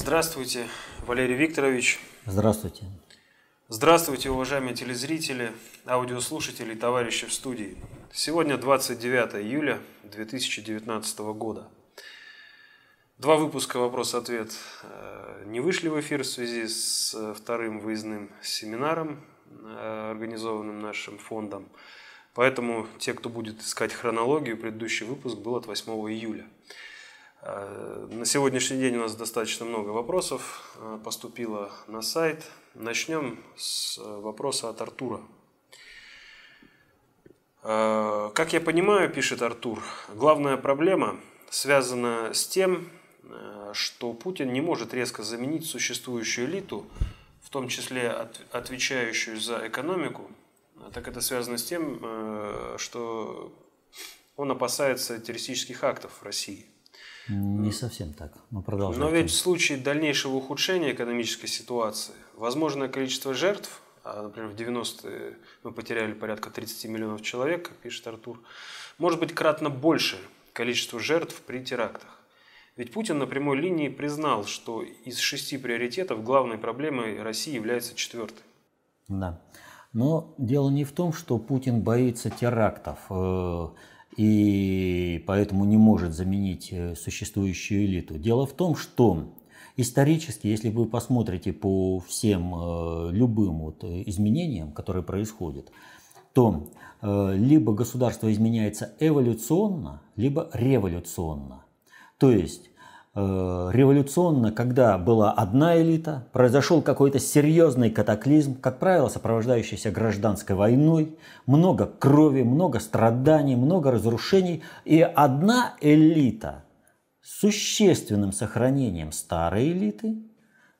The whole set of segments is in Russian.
Здравствуйте, Валерий Викторович. Здравствуйте. Здравствуйте, уважаемые телезрители, аудиослушатели и товарищи в студии. Сегодня 29 июля 2019 года. Два выпуска «Вопрос-ответ» э, не вышли в эфир в связи с э, вторым выездным семинаром, э, организованным нашим фондом. Поэтому те, кто будет искать хронологию, предыдущий выпуск был от 8 июля. На сегодняшний день у нас достаточно много вопросов поступило на сайт. Начнем с вопроса от Артура. Как я понимаю, пишет Артур, главная проблема связана с тем, что Путин не может резко заменить существующую элиту, в том числе от, отвечающую за экономику, так это связано с тем, э, что он опасается террористических актов в России. Не совсем так. Но продолжаем. Но ведь в случае дальнейшего ухудшения экономической ситуации, возможное количество жертв, а, например, в 90-е мы потеряли порядка 30 миллионов человек, как пишет Артур, может быть кратно больше количества жертв при терактах. Ведь Путин на прямой линии признал, что из шести приоритетов главной проблемой России является четвертый. Да. Но дело не в том, что Путин боится терактов э, и поэтому не может заменить э, существующую элиту. Дело в том, что исторически, если вы посмотрите по всем э, любым вот изменениям, которые происходят, то либо государство изменяется эволюционно, либо революционно. То есть э, революционно, когда была одна элита, произошел какой-то серьезный катаклизм, как правило, сопровождающийся гражданской войной, много крови, много страданий, много разрушений, и одна элита с существенным сохранением старой элиты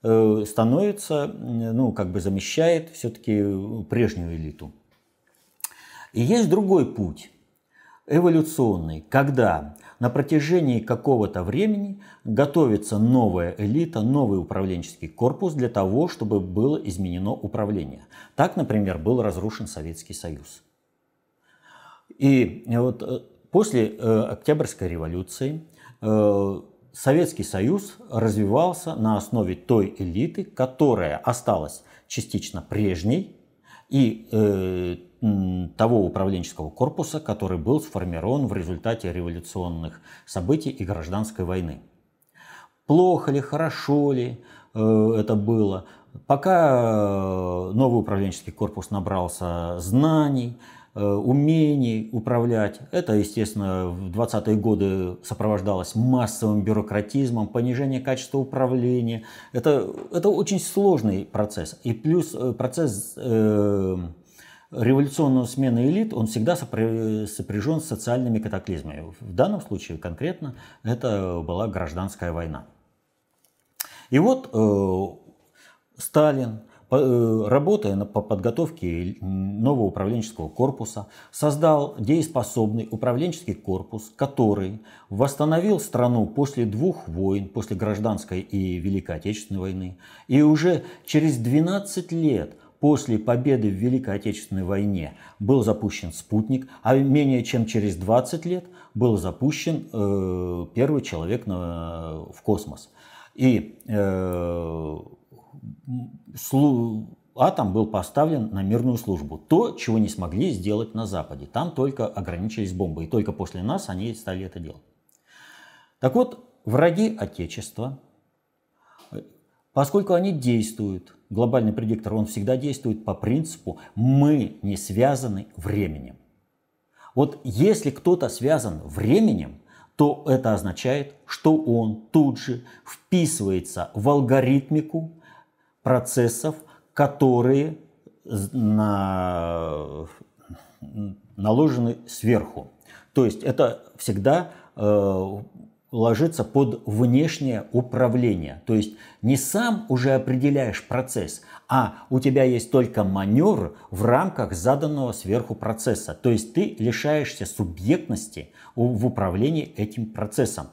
э, становится, ну, как бы замещает все-таки прежнюю элиту. И есть другой путь, эволюционный, когда на протяжении какого-то времени готовится новая элита, новый управленческий корпус для того, чтобы было изменено управление. Так, например, был разрушен Советский Союз. И вот э, после э, Октябрьской революции э, Советский Союз развивался на основе той элиты, которая осталась частично прежней и того управленческого корпуса, который был сформирован в результате революционных событий и гражданской войны. Плохо ли, хорошо ли э, это было, пока э, новый управленческий корпус набрался знаний, э, умений управлять. Это, естественно, в 20-е годы сопровождалось массовым бюрократизмом, понижением качества управления. Это, это очень сложный процесс. И плюс процесс э, революционную смену элит, он всегда сопряжен с социальными катаклизмами. В данном случае конкретно это была гражданская война. И вот э, Сталин, э, работая по подготовке нового управленческого корпуса, создал дееспособный управленческий корпус, который восстановил страну после двух войн, после гражданской и Великой Отечественной войны. И уже через 12 лет – после победы в Великой Отечественной войне был запущен спутник, а менее чем через 20 лет был запущен э, первый человек на, в космос. И э, слу, атом был поставлен на мирную службу. То, чего не смогли сделать на Западе. Там только ограничились бомбой. И только после нас они стали это делать. Так вот, враги Отечества, поскольку они действуют глобальный предиктор, он всегда действует по принципу «мы не связаны временем». Вот если кто-то связан временем, то это означает, что он тут же вписывается в алгоритмику процессов, которые на... наложены сверху. То есть это всегда э, ложится под внешнее управление. То есть не сам уже определяешь процесс, а у тебя есть только маневр в рамках заданного сверху процесса. То есть ты лишаешься субъектности в управлении этим процессом.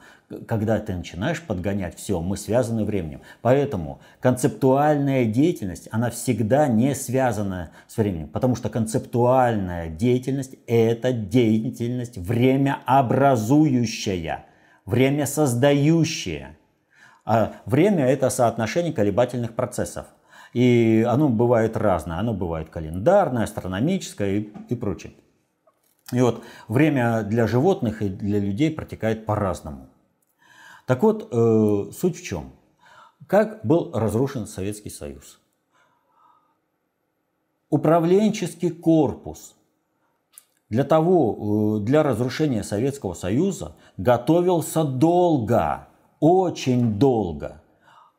Когда ты начинаешь подгонять все, мы связаны временем. Поэтому концептуальная деятельность, она всегда не связана с временем. Потому что концептуальная деятельность – это деятельность времяобразующая время создающее. А время – это соотношение колебательных процессов. И оно бывает разное. Оно бывает календарное, астрономическое и, и прочее. И вот время для животных и для людей протекает по-разному. Так вот, э, суть в чем? Как был разрушен Советский Союз? Управленческий корпус для того, э, для разрушения Советского Союза готовился долго, очень долго.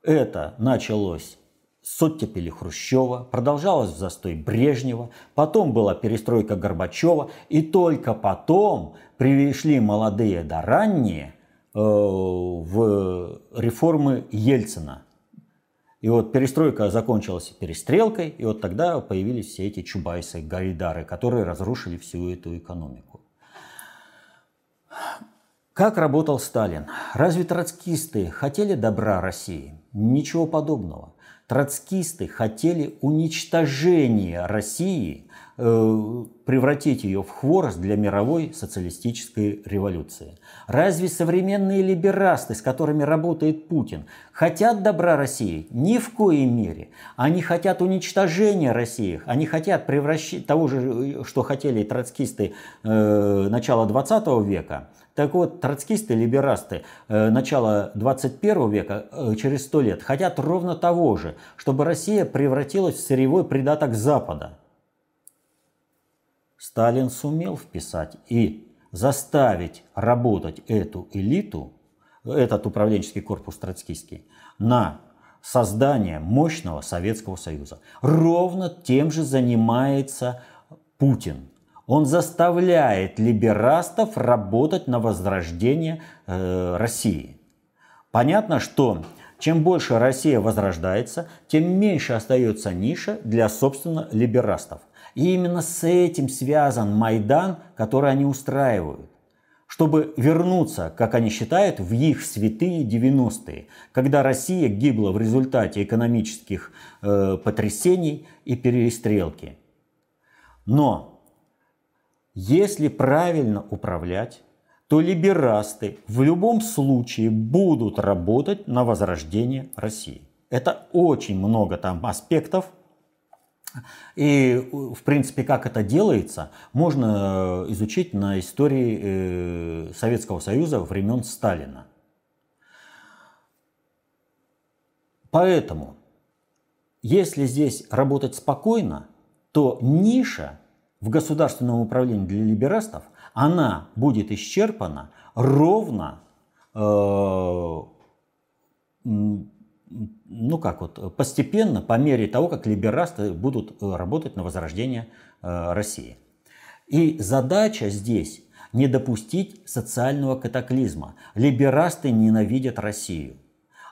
Это началось с оттепели Хрущева, продолжалось в застой Брежнева, потом была перестройка Горбачева, и только потом пришли молодые да ранние э, в реформы Ельцина. И вот перестройка закончилась перестрелкой, и вот тогда появились все эти чубайсы, гайдары, которые разрушили всю эту экономику. Как работал Сталин? Разве троцкисты хотели добра России? Ничего подобного. Троцкисты хотели уничтожения России, превратить ее в хворост для мировой социалистической революции. Разве современные либерасты, с которыми работает Путин, хотят добра России? Ни в коей мере. Они хотят уничтожения России. Они хотят превращать того же, что хотели троцкисты э, начала 20 века, так вот, троцкисты, либерасты э, начала 21 века, э, через сто лет, хотят ровно того же, чтобы Россия превратилась в сырьевой придаток Запада. Сталин сумел вписать и заставить работать эту элиту, этот управленческий корпус троцкистский, на создание мощного Советского Союза. Ровно тем же занимается Путин. Он заставляет либерастов работать на возрождение э, России. Понятно, что чем больше Россия возрождается, тем меньше остается ниша для, собственно, либерастов. И именно с этим связан Майдан, который они устраивают чтобы вернуться, как они считают, в их святые 90-е, когда Россия гибла в результате экономических э, потрясений и перестрелки. Но если правильно управлять, то либерасты в любом случае будут работать на возрождение России. Это очень много там аспектов. И, в принципе, как это делается, можно изучить на истории э, Советского Союза времен Сталина. Поэтому, если здесь работать спокойно, то ниша в государственном управлении для либерастов, она будет исчерпана ровно, э, ну как вот, постепенно, по мере того, как либерасты будут э, работать на возрождение э, России. И задача здесь не допустить социального катаклизма. Либерасты ненавидят Россию.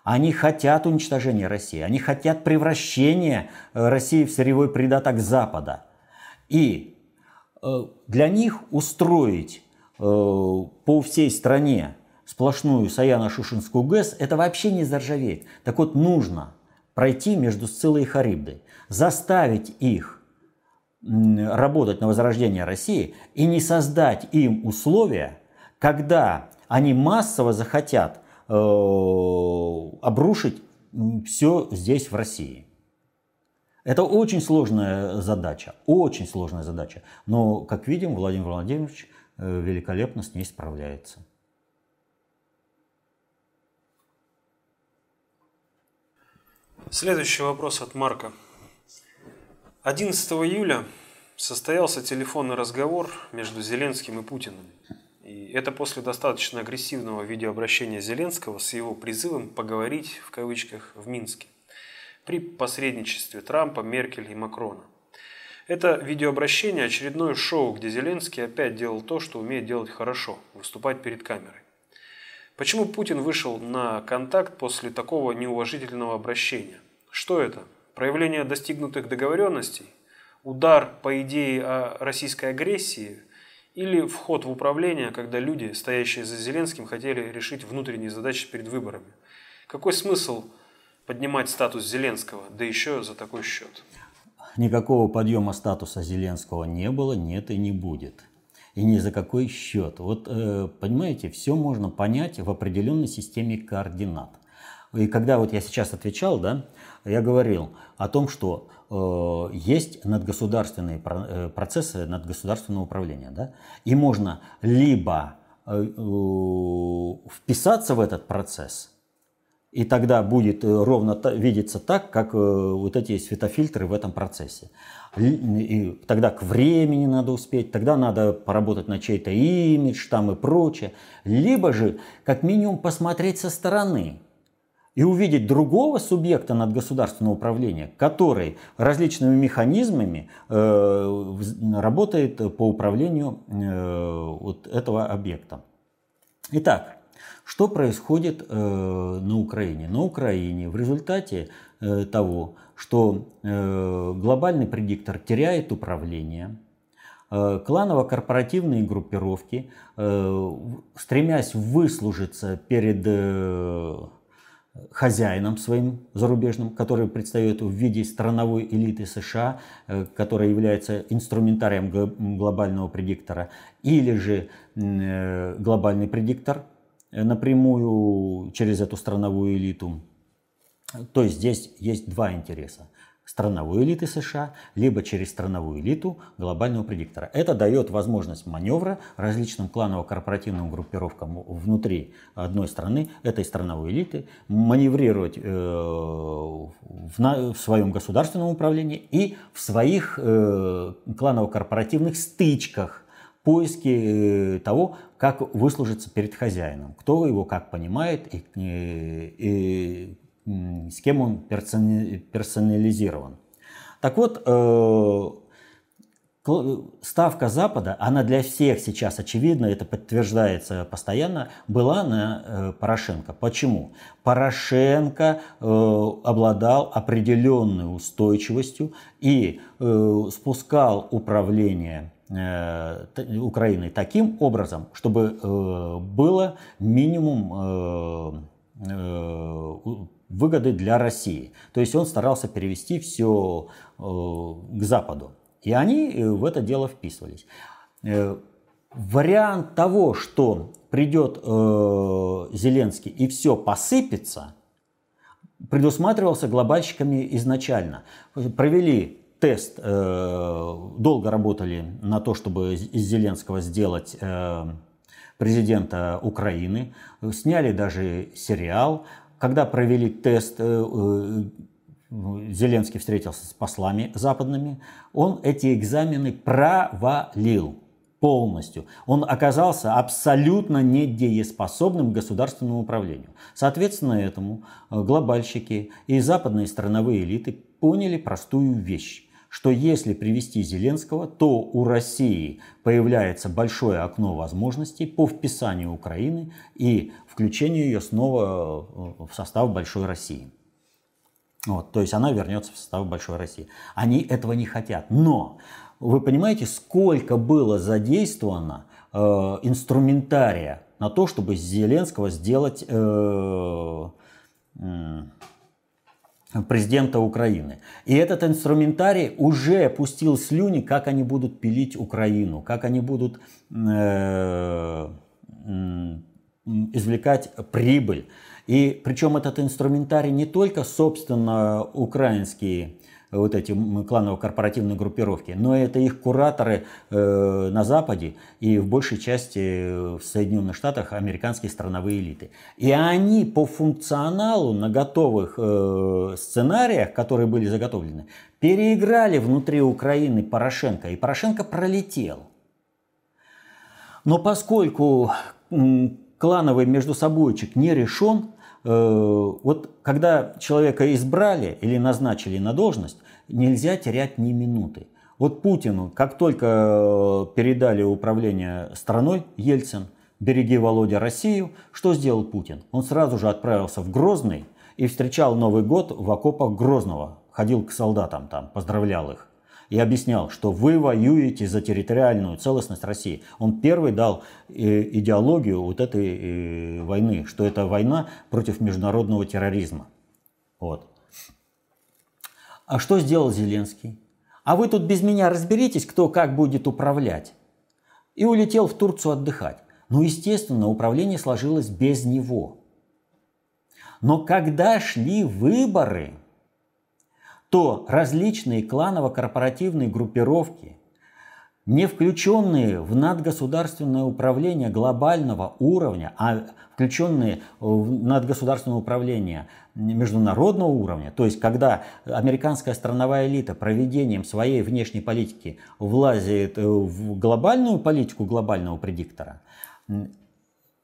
Они хотят уничтожения России, они хотят превращения э, России в сырьевой придаток Запада. И для них устроить э, по всей стране сплошную Саяно-Шушинскую ГЭС, это вообще не заржавеет. Так вот, нужно пройти между Сцилой и Харибдой, заставить их работать на возрождение России и не создать им условия, когда они массово захотят э, обрушить все здесь в России. Это очень сложная задача, очень сложная задача. Но, как видим, Владимир Владимирович э, великолепно с ней справляется. Следующий вопрос от Марка. 11 июля состоялся телефонный разговор между Зеленским и Путиным. И это после достаточно агрессивного видеообращения Зеленского с его призывом поговорить в кавычках в Минске при посредничестве Трампа, Меркель и Макрона. Это видеообращение – очередное шоу, где Зеленский опять делал то, что умеет делать хорошо – выступать перед камерой. Почему Путин вышел на контакт после такого неуважительного обращения? Что это? Проявление достигнутых договоренностей? Удар по идее о российской агрессии? Или вход в управление, когда люди, стоящие за Зеленским, хотели решить внутренние задачи перед выборами? Какой смысл поднимать статус Зеленского, да еще за такой счет? Никакого подъема статуса Зеленского не было, нет и не будет. И ни за какой счет. Вот, э, понимаете, все можно понять в определенной системе координат. И когда вот я сейчас отвечал, да, я говорил о том, что э, есть надгосударственные э, процессы надгосударственного управления. Да? И можно либо э, вписаться в этот процесс, и тогда будет ровно видеться так, как вот эти светофильтры в этом процессе. И тогда к времени надо успеть, тогда надо поработать на чей-то имидж там и прочее. Либо же, как минимум, посмотреть со стороны – и увидеть другого субъекта надгосударственного управления, который различными механизмами э, работает по управлению э, вот этого объекта. Итак, что происходит э, на Украине? На Украине в результате э, того, что э, глобальный предиктор теряет управление, кланово-корпоративные группировки, стремясь выслужиться перед хозяином своим зарубежным, который предстает в виде страновой элиты США, которая является инструментарием глобального предиктора, или же глобальный предиктор напрямую через эту страновую элиту. То есть здесь есть два интереса страновой элиты США, либо через страновую элиту глобального предиктора. Это дает возможность маневра различным кланово-корпоративным группировкам внутри одной страны, этой страновой элиты, маневрировать э, в, своем государственном управлении и в своих э, кланово-корпоративных стычках поиске э, того, как выслужиться перед хозяином, кто его как понимает и, и с кем он персонализирован. Так вот, э, ставка Запада, она для всех сейчас очевидна, это подтверждается постоянно, была на э, Порошенко. Почему? Порошенко обладал определенной устойчивостью и спускал управление Украиной таким образом, чтобы было минимум выгоды для России. То есть он старался перевести все э, к Западу. И они э, в это дело вписывались. Э, вариант того, что придет Зеленский и все посыпется, предусматривался глобальщиками изначально. Провели тест, долго работали на то, чтобы из Зеленского сделать президента Украины, сняли даже сериал, когда провели тест, э, э, Зеленский встретился с послами западными, он эти экзамены провалил полностью. Он оказался абсолютно недееспособным к государственному управлению. Соответственно этому э, глобальщики и западные страновые элиты поняли простую вещь что если привести Зеленского, то у России появляется большое окно возможностей по вписанию Украины и включению ее снова э, в состав Большой России. Вот, то есть она вернется в состав Большой России. Они этого не хотят. Но вы понимаете, сколько было задействовано э, инструментария на то, чтобы Зеленского сделать э, э, президента Украины. И этот инструментарий уже пустил слюни, как они будут пилить Украину, как они будут э, извлекать прибыль. И причем этот инструментарий не только, собственно, украинские вот эти кланово-корпоративные группировки, но это их кураторы э, на Западе и в большей части в Соединенных Штатах американские страновые элиты. И они по функционалу на готовых э, сценариях, которые были заготовлены, переиграли внутри Украины Порошенко, и Порошенко пролетел. Но поскольку клановый междусобойчик не решен, Э, вот когда человека избрали или назначили на должность, нельзя терять ни минуты. Вот Путину, как только э, передали управление страной, Ельцин, береги, Володя, Россию, что сделал Путин? Он сразу же отправился в Грозный и встречал Новый год в окопах Грозного. Ходил к солдатам там, поздравлял их и объяснял, что вы воюете за территориальную целостность России. Он первый дал э, идеологию вот этой э, войны, что это война против международного терроризма. Вот. А что сделал Зеленский? А вы тут без меня разберитесь, кто как будет управлять. И улетел в Турцию отдыхать. Ну, естественно, управление сложилось без него. Но когда шли выборы, то различные кланово-корпоративные группировки, не включенные в надгосударственное управление глобального уровня, а включенные в надгосударственное управление международного уровня, то есть когда американская страновая элита проведением своей внешней политики влазит в глобальную политику глобального предиктора,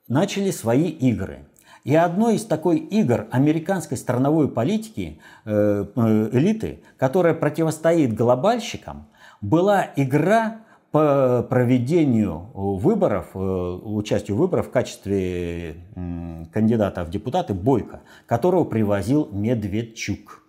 начали свои игры. И одной из такой игр американской страновой политики э, э, элиты, которая противостоит глобальщикам, была игра по проведению выборов, э, участию в выборах в качестве кандидата в депутаты Бойко, которого привозил Медведчук.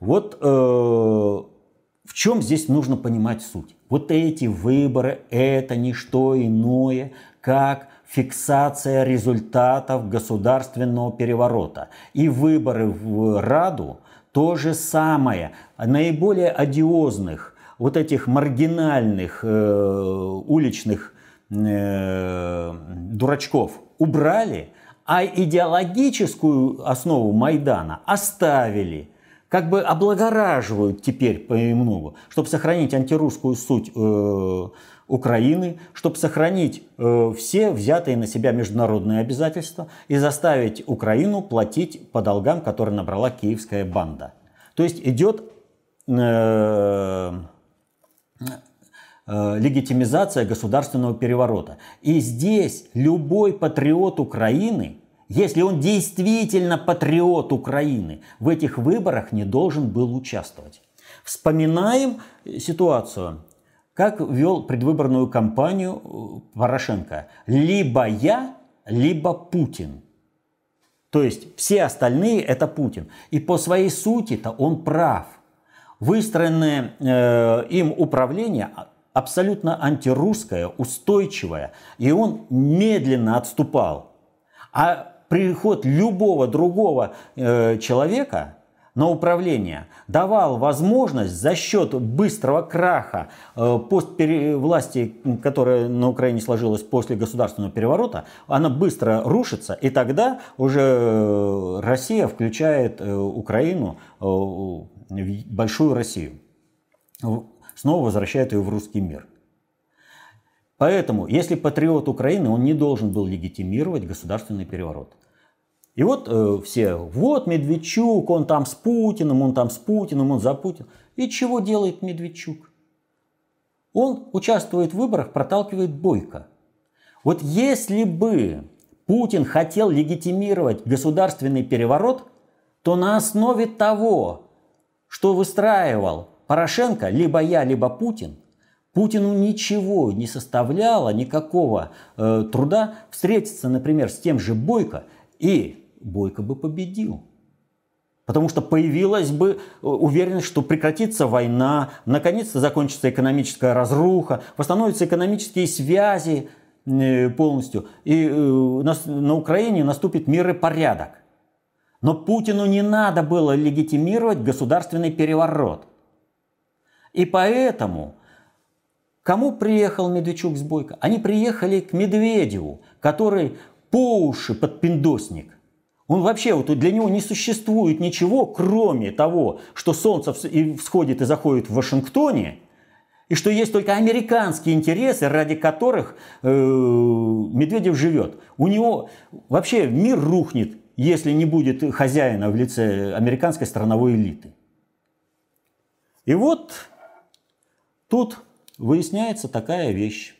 Вот э, в чем здесь нужно понимать суть. Вот эти выборы – это не что иное, как фиксация результатов государственного переворота. И выборы в Раду – то же самое. Наиболее одиозных – вот этих маргинальных э, уличных э, дурачков убрали, а идеологическую основу Майдана оставили. Как бы облагораживают теперь понемногу, чтобы сохранить антирусскую суть э, Украины, чтобы сохранить э, все взятые на себя международные обязательства и заставить Украину платить по долгам, которые набрала киевская банда. То есть идет э, легитимизация государственного переворота. И здесь любой патриот Украины, если он действительно патриот Украины, в этих выборах не должен был участвовать. Вспоминаем ситуацию, как вел предвыборную кампанию э, Порошенко. Либо я, либо Путин. То есть все остальные это Путин. И по своей сути-то он прав. Выстроенное э, им управление абсолютно антирусское, устойчивое, и он медленно отступал. А приход любого другого э, человека на управление давал возможность за счет быстрого краха э, власти, которая на Украине сложилась после государственного переворота, она быстро рушится, и тогда уже э, Россия включает э, Украину э, в большую Россию снова возвращает ее в русский мир. Поэтому, если патриот Украины, он не должен был легитимировать государственный переворот. И вот э, все, вот Медведчук, он там с Путиным, он там с Путиным, он за Путин. И чего делает Медведчук? Он участвует в выборах, проталкивает Бойко. Вот если бы Путин хотел легитимировать государственный переворот, то на основе того, что выстраивал Порошенко, либо я, либо Путин, Путину ничего не составляло, никакого э, труда встретиться, например, с тем же Бойко, и Бойко бы победил. Потому что появилась бы э, уверенность, что прекратится война, наконец-то закончится экономическая разруха, восстановятся экономические связи э, полностью, и э, на Украине наступит мир и порядок. Но Путину не надо было легитимировать государственный переворот. И поэтому кому приехал Медведчук с Бойко? Они приехали к Медведеву, который по уши подпиндосник. Он вообще, вот для него не существует ничего, кроме того, что солнце всходит и заходит в Вашингтоне, и что есть только американские интересы, ради которых э, Медведев живет. У него вообще мир рухнет, если не будет хозяина в лице американской страновой элиты. И вот Тут выясняется такая вещь,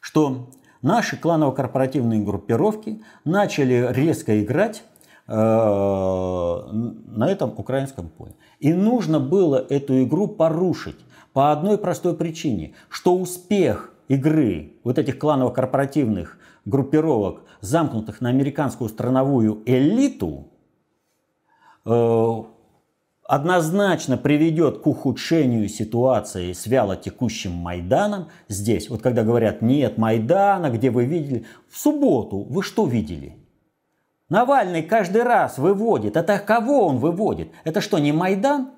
что наши кланово-корпоративные группировки начали резко играть э, на этом украинском поле. И нужно было эту игру порушить по одной простой причине, что успех игры вот этих кланово-корпоративных группировок, замкнутых на американскую страновую элиту, э, однозначно приведет к ухудшению ситуации с вялотекущим Майданом здесь. Вот когда говорят, нет Майдана, где вы видели? В субботу вы что видели? Навальный каждый раз выводит. Это кого он выводит? Это что, не Майдан?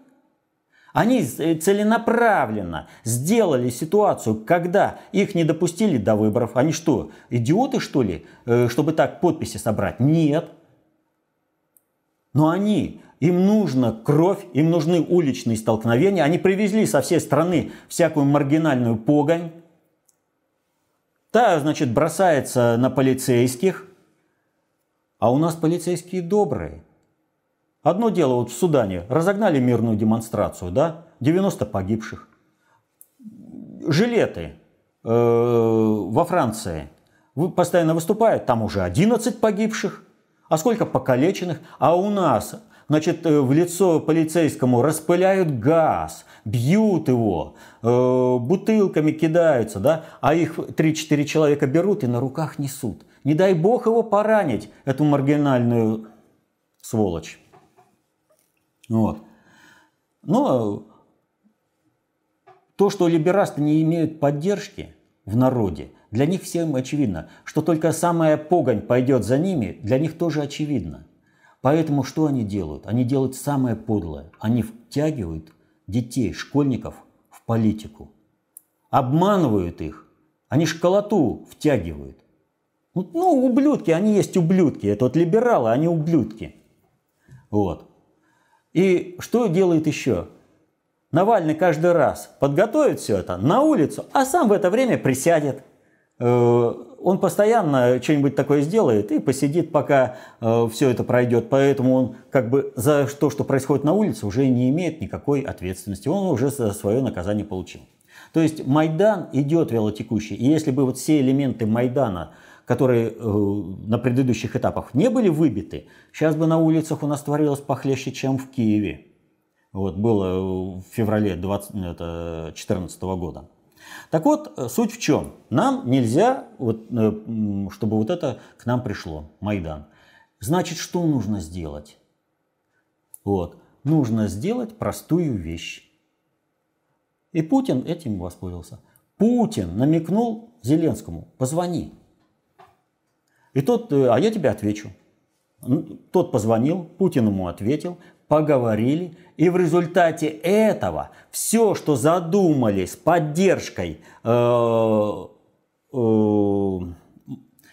Они целенаправленно сделали ситуацию, когда их не допустили до выборов. Они что, идиоты что ли, э, чтобы так подписи собрать? Нет. Но они, им нужна кровь, им нужны уличные столкновения. Они привезли со всей страны всякую маргинальную погонь. Та, значит, бросается на полицейских. А у нас полицейские добрые. Одно дело вот в Судане. Разогнали мирную демонстрацию, да? 90 погибших. Жилеты э, во Франции постоянно выступают, там уже 11 погибших. А сколько покалеченных? А у нас, значит, э, в лицо полицейскому распыляют газ, бьют его, э, бутылками кидаются, да? А их 3-4 человека берут и на руках несут. Не дай бог его поранить, эту маргинальную сволочь. Вот. Но то, что либерасты не имеют поддержки в народе, для них всем очевидно. Что только самая погонь пойдет за ними, для них тоже очевидно. Поэтому что они делают? Они делают самое подлое. Они втягивают детей, школьников в политику. Обманывают их. Они школоту втягивают. Ну, ну, ублюдки, они есть ублюдки. Это вот либералы, они ублюдки. Вот. И что делает еще? Навальный каждый раз подготовит все это на улицу, а сам в это время присядет. Э, он постоянно что-нибудь такое сделает и посидит, пока э, все это пройдет. Поэтому он как бы за то, что происходит на улице, уже не имеет никакой ответственности. Он уже свое наказание получил. То есть Майдан идет велотекущий. И если бы вот все элементы Майдана которые э, на предыдущих этапах не были выбиты, сейчас бы на улицах у нас творилось похлеще, чем в Киеве. Вот было в феврале 2014 года. Так вот, э, суть в чем? Нам нельзя, вот, э, чтобы вот это к нам пришло, Майдан. Значит, что нужно сделать? Вот. Нужно сделать простую вещь. И Путин этим воспользовался. Путин намекнул Зеленскому, позвони. И тот, э, а я тебе отвечу. Тот позвонил, Путин ему ответил, поговорили, и в результате этого все, что задумали с поддержкой э, э,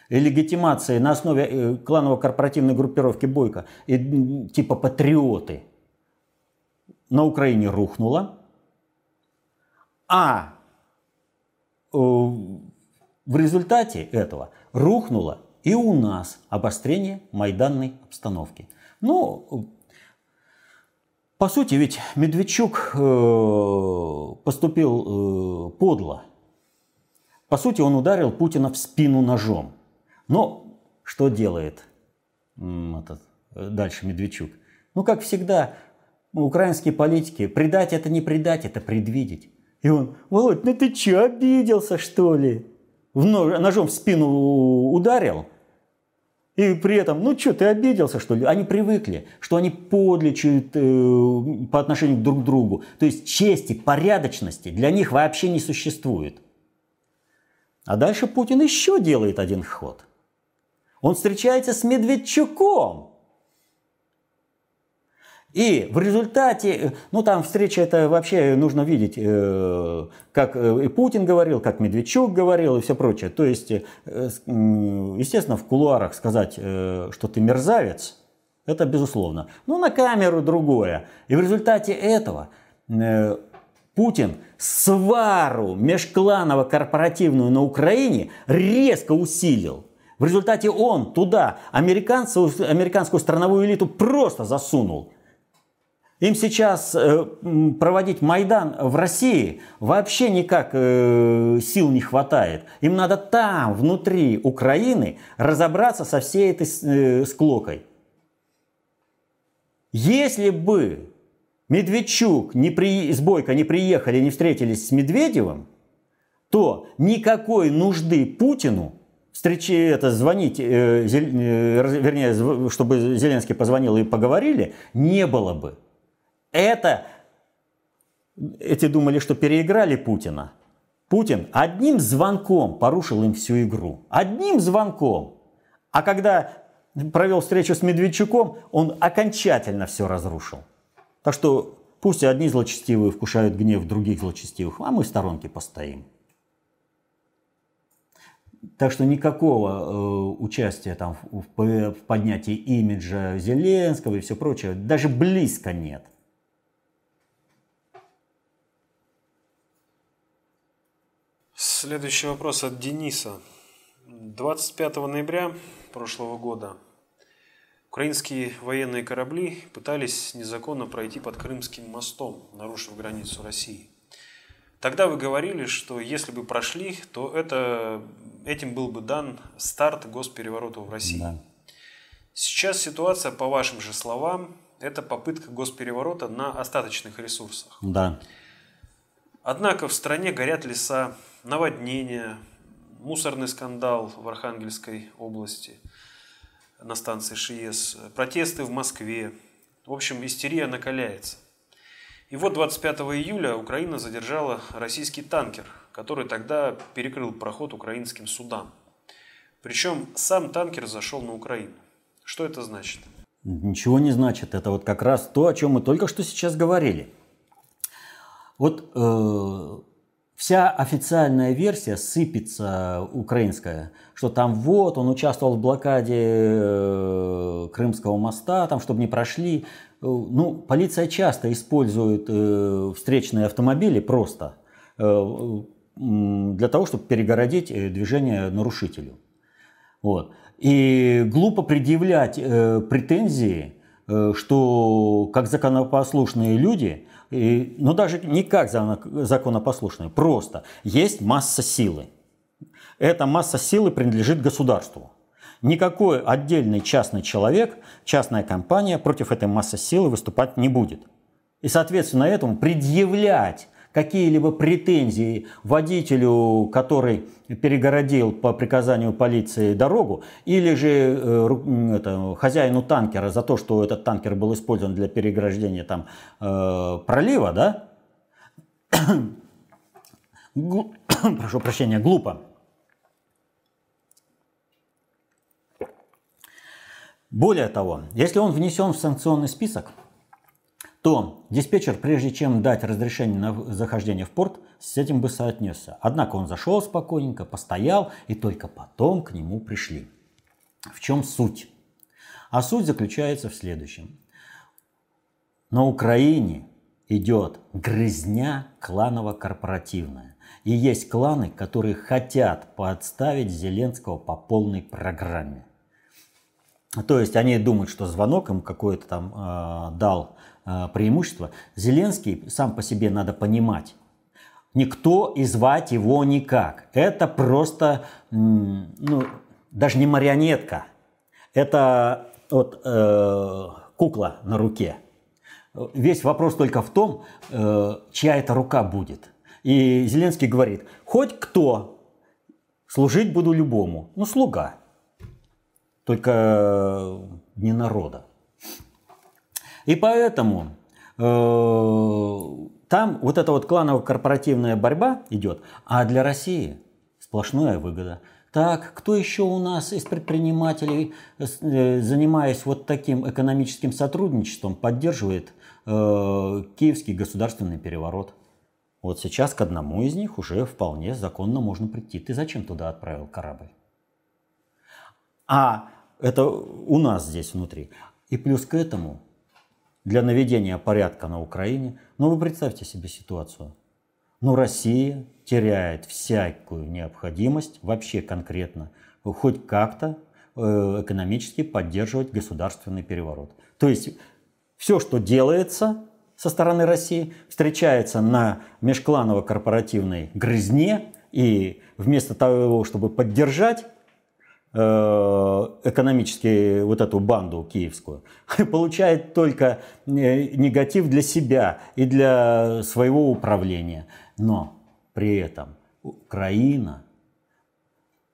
легитимации на основе э, кланово-корпоративной группировки Бойко и типа патриоты на Украине рухнуло, а э, в результате этого рухнуло и у нас обострение майданной обстановки. Ну, по сути, ведь Медведчук э, поступил э, подло. По сути, он ударил Путина в спину ножом. Но что делает этот, э, дальше Медведчук? Ну, как всегда, украинские политики, предать это не предать, это предвидеть. И он, Володь, ну ты что, обиделся что ли? Ножом в спину ударил, и при этом, ну что, ты обиделся, что ли? Они привыкли, что они подлечат э, по отношению друг к другу. То есть чести, порядочности для них вообще не существует. А дальше Путин еще делает один ход. Он встречается с Медведчуком. И в результате, э, ну там встреча это вообще нужно видеть, э, как э, и Путин говорил, как Медведчук говорил и все прочее. То есть, естественно, в кулуарах сказать, что ты мерзавец, это безусловно. Но на камеру другое. И в результате этого Путин свару межкланово-корпоративную на Украине резко усилил. В результате он туда американцев, американскую страновую элиту просто засунул. Им сейчас э, проводить Майдан в России вообще никак э, сил не хватает. Им надо там, внутри Украины, разобраться со всей этой э, склокой. Если бы Медведчук не при, с Бойко не приехали, не встретились с Медведевым, то никакой нужды Путину встречи это звонить, э, зель, э, вернее, чтобы Зеленский позвонил и поговорили, не было бы. Это, эти думали, что переиграли Путина. Путин одним звонком порушил им всю игру. Одним звонком. А когда провел встречу с Медведчуком, он окончательно все разрушил. Так что Пусть одни злочестивые вкушают гнев других злочестивых, а мы в сторонке постоим. Так что никакого э, участия там в, в, в поднятии имиджа Зеленского и все прочее даже близко нет. Следующий вопрос от Дениса. 25 ноября прошлого года украинские военные корабли пытались незаконно пройти под Крымским мостом, нарушив границу России. Тогда вы говорили, что если бы прошли, то это, этим был бы дан старт госпереворота в России. Да. Сейчас ситуация, по вашим же словам, это попытка госпереворота на остаточных ресурсах. Да. Однако в стране горят леса, наводнения, мусорный скандал в Архангельской области на станции ШИЕС, протесты в Москве. В общем, истерия накаляется. И вот 25 июля Украина задержала российский танкер, который тогда перекрыл проход украинским судам. Причем сам танкер зашел на Украину. Что это значит? Ничего не значит. Это вот как раз то, о чем мы только что сейчас говорили. Вот э, вся официальная версия сыпется украинская, что там вот он участвовал в блокаде э, Крымского моста, там чтобы не прошли. Э, ну, полиция часто использует э, встречные автомобили просто для того, чтобы перегородить движение нарушителю. Вот. И глупо предъявлять претензии, что как законопослушные люди и, но даже не как законопослушные, просто есть масса силы. Эта масса силы принадлежит государству. Никакой отдельный частный человек, частная компания против этой массы силы выступать не будет. И, соответственно, этому предъявлять какие-либо претензии водителю, который перегородил по приказанию полиции дорогу, или же э, это, хозяину танкера за то, что этот танкер был использован для переграждения там, э, пролива, да? Прошу прощения, глупо. Более того, если он внесен в санкционный список, то диспетчер, прежде чем дать разрешение на захождение в порт, с этим бы соотнесся. Однако он зашел спокойненько, постоял, и только потом к нему пришли. В чем суть? А суть заключается в следующем. На Украине идет грызня кланово-корпоративная. И есть кланы, которые хотят подставить Зеленского по полной программе. То есть они думают, что звонок им какой-то там э, дал преимущество. Зеленский сам по себе надо понимать. Никто и звать его никак. Это просто, ну, даже не марионетка. Это вот э, кукла на руке. Весь вопрос только в том, э, чья это рука будет. И Зеленский говорит, хоть кто, служить буду любому. Ну, слуга. Только не народа. И поэтому э, там вот эта вот кланово-корпоративная борьба идет, а для России сплошная выгода. Так, кто еще у нас из предпринимателей, э, занимаясь вот таким экономическим сотрудничеством, поддерживает э, киевский государственный переворот? Вот сейчас к одному из них уже вполне законно можно прийти. Ты зачем туда отправил корабль? А это у нас здесь внутри. И плюс к этому для наведения порядка на Украине. Но вы представьте себе ситуацию. Но Россия теряет всякую необходимость вообще конкретно хоть как-то э, экономически поддерживать государственный переворот. То есть все, что делается со стороны России, встречается на межкланово-корпоративной грызне, и вместо того, чтобы поддержать экономически вот эту банду киевскую, получает только э, негатив для себя и для своего управления. Но при этом Украина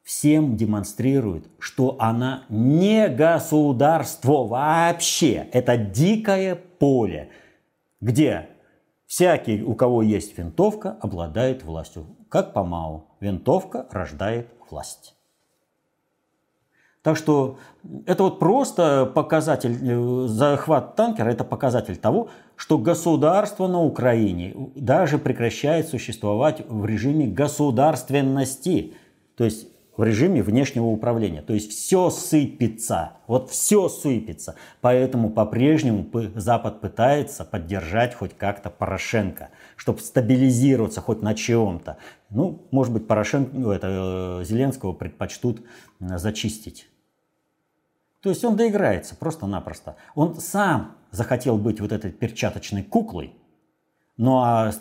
всем демонстрирует, что она не государство вообще. Это дикое поле, где всякий, у кого есть винтовка, обладает властью. Как по МАУ, винтовка рождает власть. Так что это вот просто показатель, э, захват танкера – это показатель того, что государство на Украине даже прекращает существовать в режиме государственности, то есть в режиме внешнего управления. То есть все сыпется, вот все сыпется. Поэтому по-прежнему Запад пытается поддержать хоть как-то Порошенко, чтобы стабилизироваться хоть на чем-то. Ну, может быть, Порошенко, ну, это, э, Зеленского предпочтут зачистить. То есть он доиграется просто-напросто. Он сам захотел быть вот этой перчаточной куклой, ну а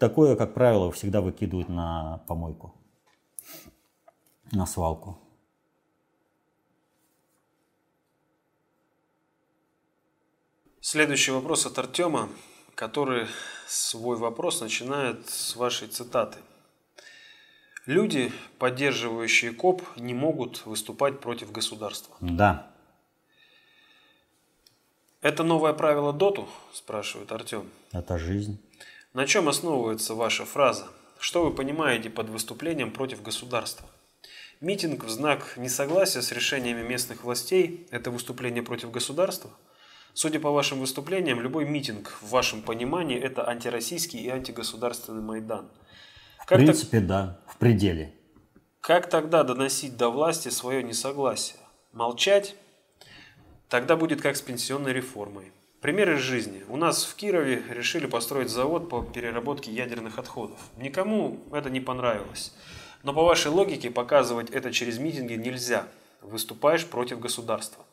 такое, как правило, всегда выкидывают на помойку, на свалку. Следующий вопрос от Артема, который свой вопрос начинает с вашей цитаты. Люди, поддерживающие КОП, не могут выступать против государства. Да. Это новое правило ДОТу, спрашивает Артем. Это жизнь. На чем основывается ваша фраза? Что вы понимаете под выступлением против государства? Митинг в знак несогласия с решениями местных властей – это выступление против государства? Судя по вашим выступлениям, любой митинг в вашем понимании – это антироссийский и антигосударственный Майдан. Как в принципе, так... да, в пределе. Как тогда доносить до власти свое несогласие? Молчать? Тогда будет как с пенсионной реформой. Пример из жизни. У нас в Кирове решили построить завод по переработке ядерных отходов. Никому это не понравилось. Но по вашей логике показывать это через митинги нельзя. Выступаешь против государства.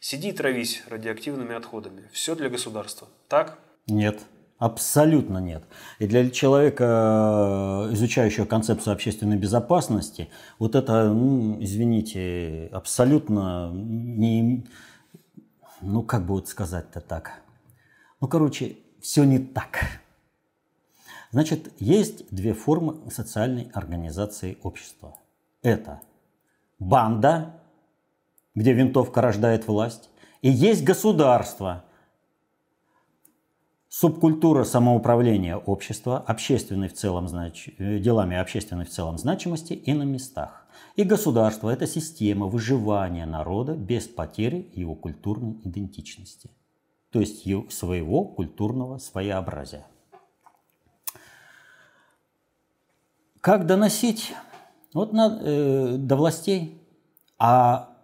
Сиди и травись радиоактивными отходами. Все для государства. Так? Нет. Абсолютно нет. И для человека, изучающего концепцию общественной безопасности, вот это, ну, извините, абсолютно не, ну как бы вот сказать-то так. Ну, короче, все не так. Значит, есть две формы социальной организации общества. Это банда, где винтовка рождает власть, и есть государство, субкультура самоуправления общества, общественной в целом знач... делами общественной в целом значимости и на местах. И государство – это система выживания народа без потери его культурной идентичности, то есть своего культурного своеобразия. Как доносить вот на, э, до властей? А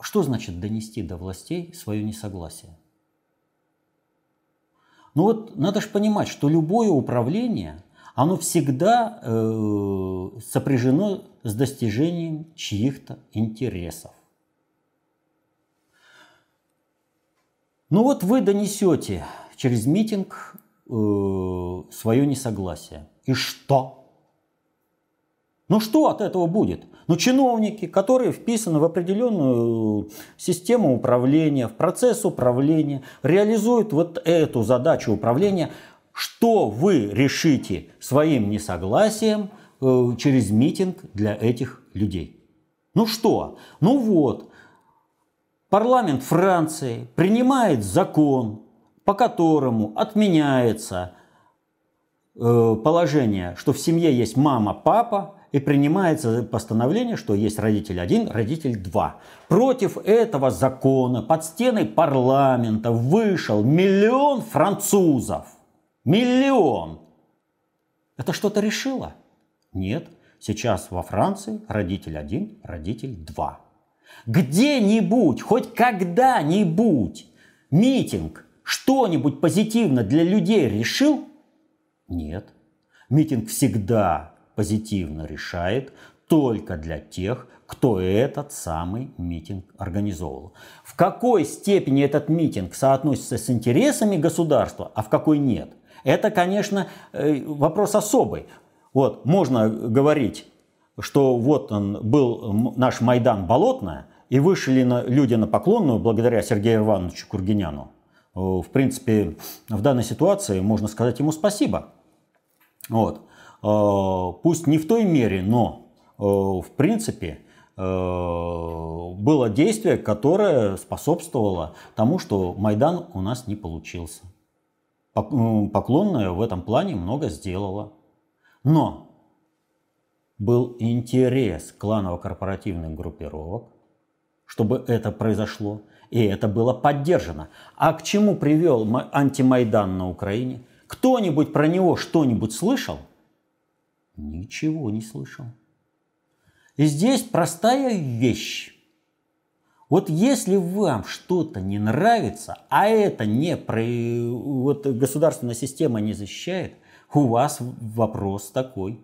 что значит донести до властей свое несогласие? Ну вот надо же понимать, что любое управление оно всегда э, сопряжено с достижением чьих-то интересов. Ну вот вы донесете через митинг э, свое несогласие. И что? Ну что от этого будет? Ну чиновники, которые вписаны в определенную систему управления, в процесс управления, реализуют вот эту задачу управления – что вы решите своим несогласием э, через митинг для этих людей. Ну что? Ну вот, парламент Франции принимает закон, по которому отменяется э, положение, что в семье есть мама, папа, и принимается постановление, что есть родитель один, родитель два. Против этого закона под стены парламента вышел миллион французов. Миллион! Это что-то решило? Нет. Сейчас во Франции родитель один, родитель два. Где-нибудь, хоть когда-нибудь митинг что-нибудь позитивно для людей решил? Нет. Митинг всегда позитивно решает только для тех, кто этот самый митинг организовал. В какой степени этот митинг соотносится с интересами государства, а в какой нет – это, конечно, э, вопрос особый. Вот, можно говорить, что вот он был наш Майдан Болотная, и вышли на, люди на поклонную благодаря Сергею Ивановичу Кургиняну. Э, в принципе, в данной ситуации можно сказать ему спасибо. Вот. Э, пусть не в той мере, но в принципе было действие, которое способствовало тому, что Майдан у нас не получился. Поклонная в этом плане много сделала. Но был интерес кланово-корпоративных группировок, чтобы это произошло. И это было поддержано. А к чему привел антимайдан на Украине? Кто-нибудь про него что-нибудь слышал? Ничего не слышал. И здесь простая вещь. Вот если вам что-то не нравится, а это не про... вот государственная система не защищает, у вас вопрос такой.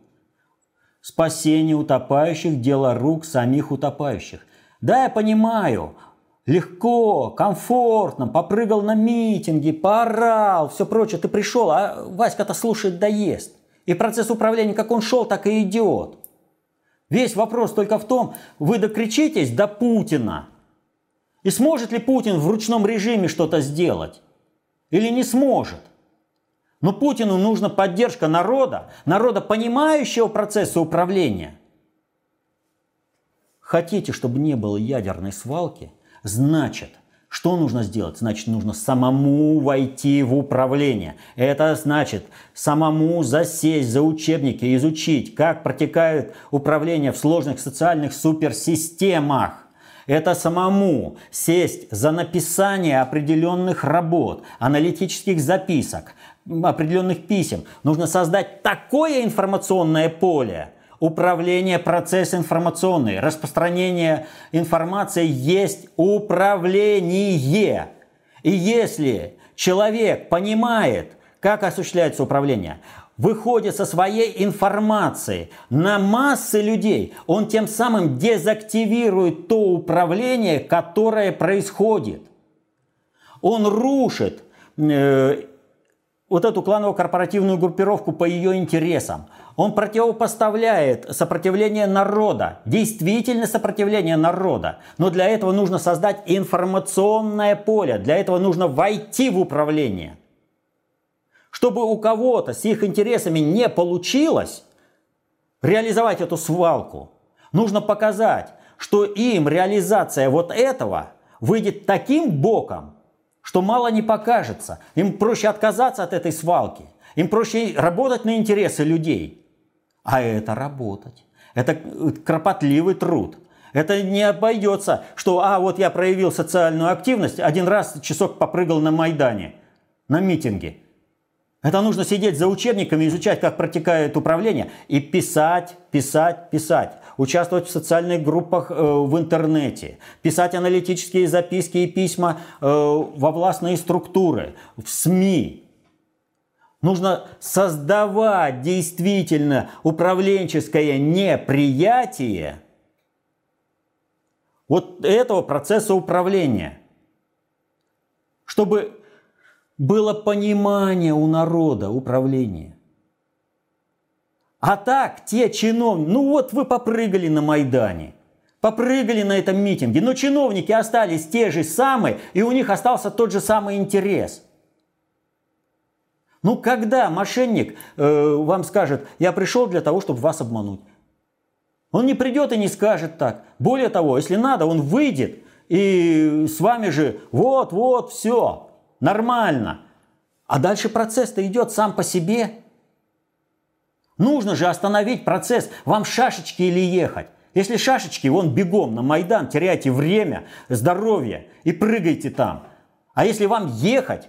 Спасение утопающих – дело рук самих утопающих. Да, я понимаю, легко, комфортно, попрыгал на митинге, поорал, все прочее. Ты пришел, а Васька-то слушает да ест. И процесс управления, как он шел, так и идет. Весь вопрос только в том, вы докричитесь до Путина. И сможет ли Путин в ручном режиме что-то сделать? Или не сможет? Но Путину нужна поддержка народа, народа, понимающего процессы управления. Хотите, чтобы не было ядерной свалки – Значит, что нужно сделать? Значит, нужно самому войти в управление. Это значит самому засесть за учебники, изучить, как протекает управление в сложных социальных суперсистемах. Это самому сесть за написание определенных работ, аналитических записок, определенных писем. Нужно создать такое информационное поле, Управление процесс информационный, распространение информации есть управление. И если человек понимает, как осуществляется управление, выходит со своей информацией на массы людей, он тем самым дезактивирует то управление, которое происходит. Он рушит э, вот эту кланово-корпоративную группировку по ее интересам – он противопоставляет сопротивление народа, действительно сопротивление народа. Но для этого нужно создать информационное поле, для этого нужно войти в управление. Чтобы у кого-то с их интересами не получилось реализовать эту свалку, нужно показать, что им реализация вот этого выйдет таким боком, что мало не покажется. Им проще отказаться от этой свалки. Им проще работать на интересы людей – а это работать. Это кропотливый труд. Это не обойдется, что, а, вот я проявил социальную активность, один раз часок попрыгал на Майдане, на митинге. Это нужно сидеть за учебниками, изучать, как протекает управление, и писать, писать, писать. Участвовать в социальных группах э, в интернете, писать аналитические записки и письма э, во властные структуры, в СМИ, Нужно создавать действительно управленческое неприятие вот этого процесса управления. Чтобы было понимание у народа управления. А так, те чиновники, ну вот вы попрыгали на Майдане, попрыгали на этом митинге, но чиновники остались те же самые, и у них остался тот же самый интерес – ну, когда мошенник э, вам скажет, я пришел для того, чтобы вас обмануть? Он не придет и не скажет так. Более того, если надо, он выйдет и с вами же вот, вот, все, нормально. А дальше процесс-то идет сам по себе. Нужно же остановить процесс, вам шашечки или ехать. Если шашечки, вон бегом на Майдан, теряйте время, здоровье и прыгайте там. А если вам ехать,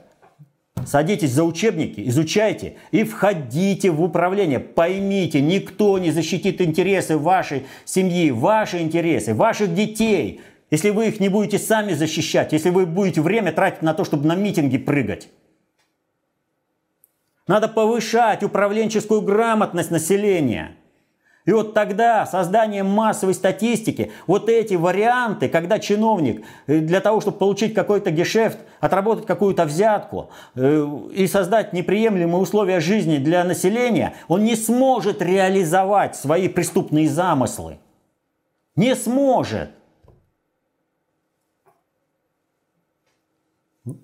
Садитесь за учебники, изучайте и входите в управление. Поймите, никто не защитит интересы вашей семьи, ваши интересы, ваших детей, если вы их не будете сами защищать, если вы будете время тратить на то, чтобы на митинги прыгать. Надо повышать управленческую грамотность населения – и вот тогда создание массовой статистики, вот эти варианты, когда чиновник э, для того, чтобы получить какой-то гешефт, отработать какую-то взятку э, и создать неприемлемые условия жизни для населения, он не сможет реализовать свои преступные замыслы. Не сможет.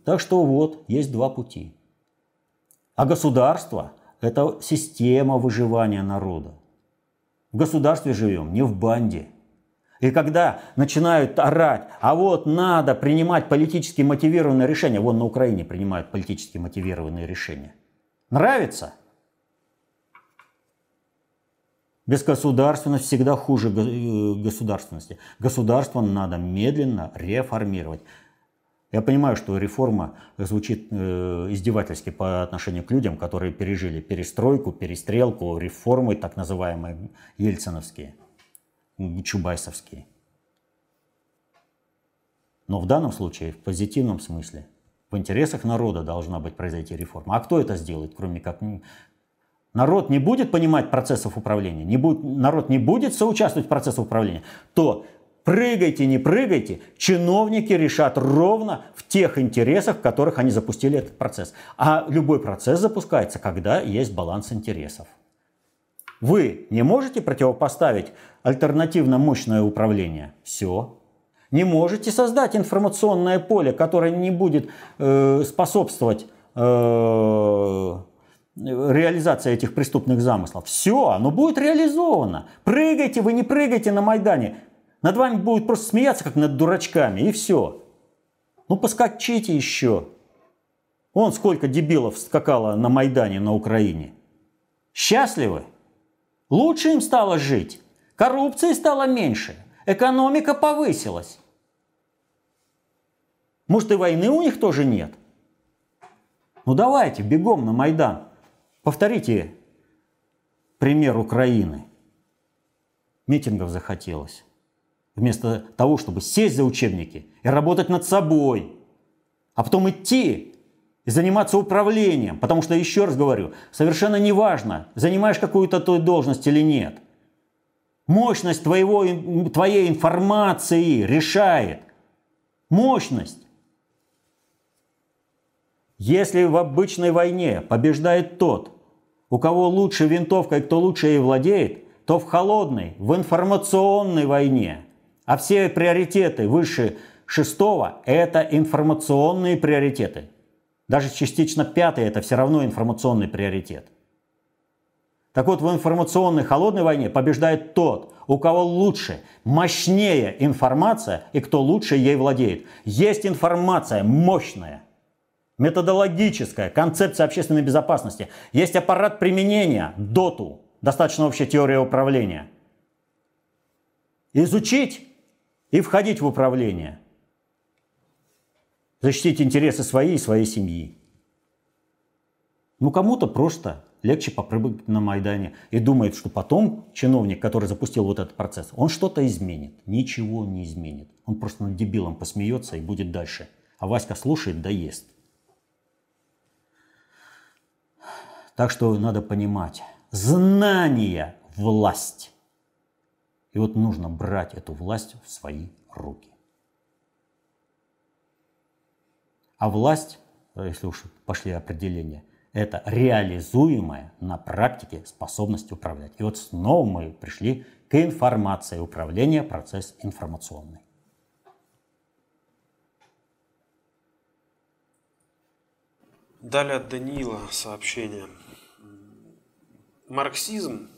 Так что вот, есть два пути. А государство – это система выживания народа. В государстве живем, не в банде. И когда начинают орать, а вот надо принимать политически мотивированные решения, вон на Украине принимают политически мотивированные решения. Нравится? Бесгосударственность всегда хуже э, государственности. Государство надо медленно реформировать. Я понимаю, что реформа звучит э, издевательски по отношению к людям, которые пережили перестройку, перестрелку, реформы так называемые ельциновские, чубайсовские. Но в данном случае, в позитивном смысле, в интересах народа должна быть произойти реформа. А кто это сделает, кроме как народ не будет понимать процессов управления, не будет, народ не будет соучаствовать в процессах управления, то Прыгайте, не прыгайте, чиновники решат ровно в тех интересах, в которых они запустили этот процесс. А любой процесс запускается, когда есть баланс интересов. Вы не можете противопоставить альтернативно мощное управление? Все. Не можете создать информационное поле, которое не будет э, способствовать э, реализации этих преступных замыслов. Все, оно будет реализовано. Прыгайте, вы не прыгайте на Майдане. Над вами будут просто смеяться, как над дурачками, и все. Ну, поскочите еще. Вон сколько дебилов скакало на Майдане на Украине. Счастливы? Лучше им стало жить. Коррупции стало меньше. Экономика повысилась. Может, и войны у них тоже нет? Ну давайте, бегом на Майдан. Повторите пример Украины. Митингов захотелось вместо того, чтобы сесть за учебники и работать над собой, а потом идти и заниматься управлением. Потому что, еще раз говорю, совершенно неважно, занимаешь какую-то той должность или нет. Мощность твоего, твоей информации решает. Мощность. Если в обычной войне побеждает тот, у кого лучше винтовка и кто лучше ей владеет, то в холодной, в информационной войне – а все приоритеты выше шестого – это информационные приоритеты. Даже частично пятый – это все равно информационный приоритет. Так вот, в информационной холодной войне побеждает тот, у кого лучше, мощнее информация и кто лучше ей владеет. Есть информация мощная, методологическая, концепция общественной безопасности. Есть аппарат применения, ДОТУ, достаточно общая теория управления. Изучить и входить в управление. Защитить интересы своей и своей семьи. Ну, кому-то просто легче попрыгать на Майдане и думает, что потом чиновник, который запустил вот этот процесс, он что-то изменит. Ничего не изменит. Он просто над дебилом посмеется и будет дальше. А Васька слушает, да ест. Так что надо понимать, знание – власть. И вот нужно брать эту власть в свои руки. А власть, если уж пошли определения, это реализуемая на практике способность управлять. И вот снова мы пришли к информации управления, процесс информационный. Далее от Даниила сообщение. Марксизм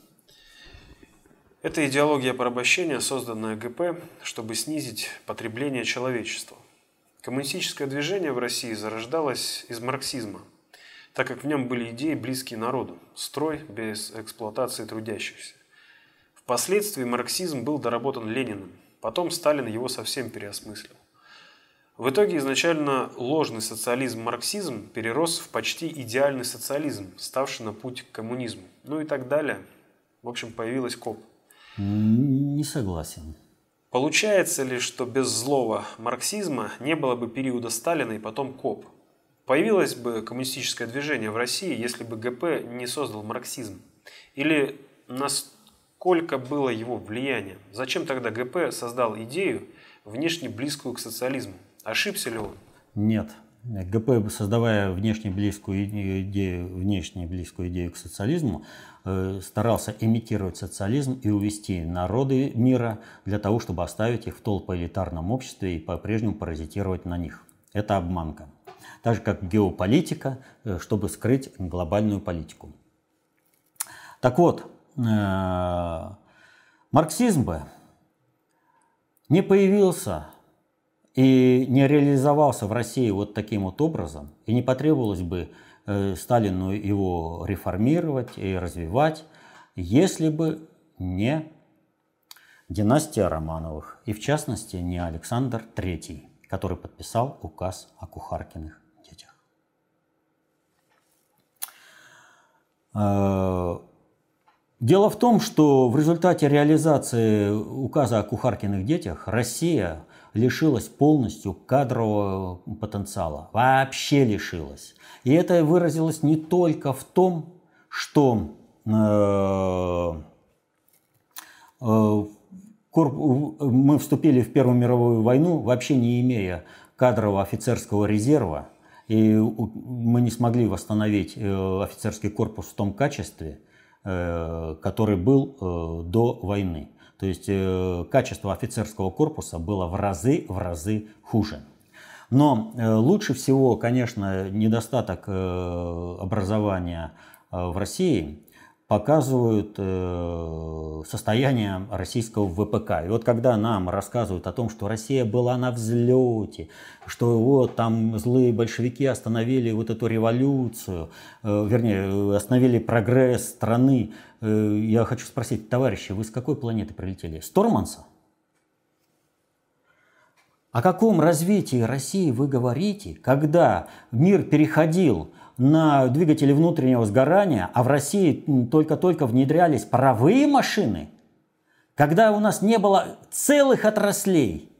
это идеология порабощения, созданная ГП, чтобы снизить потребление человечества. Коммунистическое движение в России зарождалось из марксизма, так как в нем были идеи, близкие народу, строй без эксплуатации трудящихся. Впоследствии марксизм был доработан Лениным, потом Сталин его совсем переосмыслил. В итоге изначально ложный социализм-марксизм перерос в почти идеальный социализм, ставший на путь к коммунизму. Ну и так далее. В общем, появилась КОП. Не согласен. Получается ли, что без злого марксизма не было бы периода Сталина и потом КОБ? Появилось бы коммунистическое движение в России, если бы ГП не создал марксизм? Или насколько было его влияние? Зачем тогда ГП создал идею, внешне близкую к социализму? Ошибся ли он? Нет. ГП, создавая внешне близкую идею, внешне близкую идею к социализму, Э, старался имитировать социализм и увести народы мира для того, чтобы оставить их в толпоэлитарном обществе и по-прежнему паразитировать на них. Это обманка. Так же, как геополитика, э, чтобы скрыть глобальную политику. Так вот, э, марксизм бы не появился и не реализовался в России вот таким вот образом, и не потребовалось бы Э, Сталину его реформировать и развивать, если бы не династия Романовых, и в частности не Александр III, который подписал указ о Кухаркиных детях. Э, дело в том, что в результате реализации указа о Кухаркиных детях Россия лишилась полностью кадрового потенциала. Вообще лишилась. И это выразилось не только в том, что э, э, мы вступили в Первую мировую войну, вообще не имея кадрового офицерского резерва, и мы не смогли восстановить э, офицерский корпус в том качестве, который был до войны. То есть качество офицерского корпуса было в разы, в разы хуже. Но э, лучше всего, конечно, недостаток э, образования э, в России показывают состояние российского ВПК. И вот когда нам рассказывают о том, что Россия была на взлете, что вот там злые большевики остановили вот эту революцию, вернее, остановили прогресс страны, я хочу спросить, товарищи, вы с какой планеты прилетели? С Торманса? О каком развитии России вы говорите, когда мир переходил на двигатели внутреннего сгорания, а в России только-только внедрялись паровые машины, когда у нас не было целых отраслей?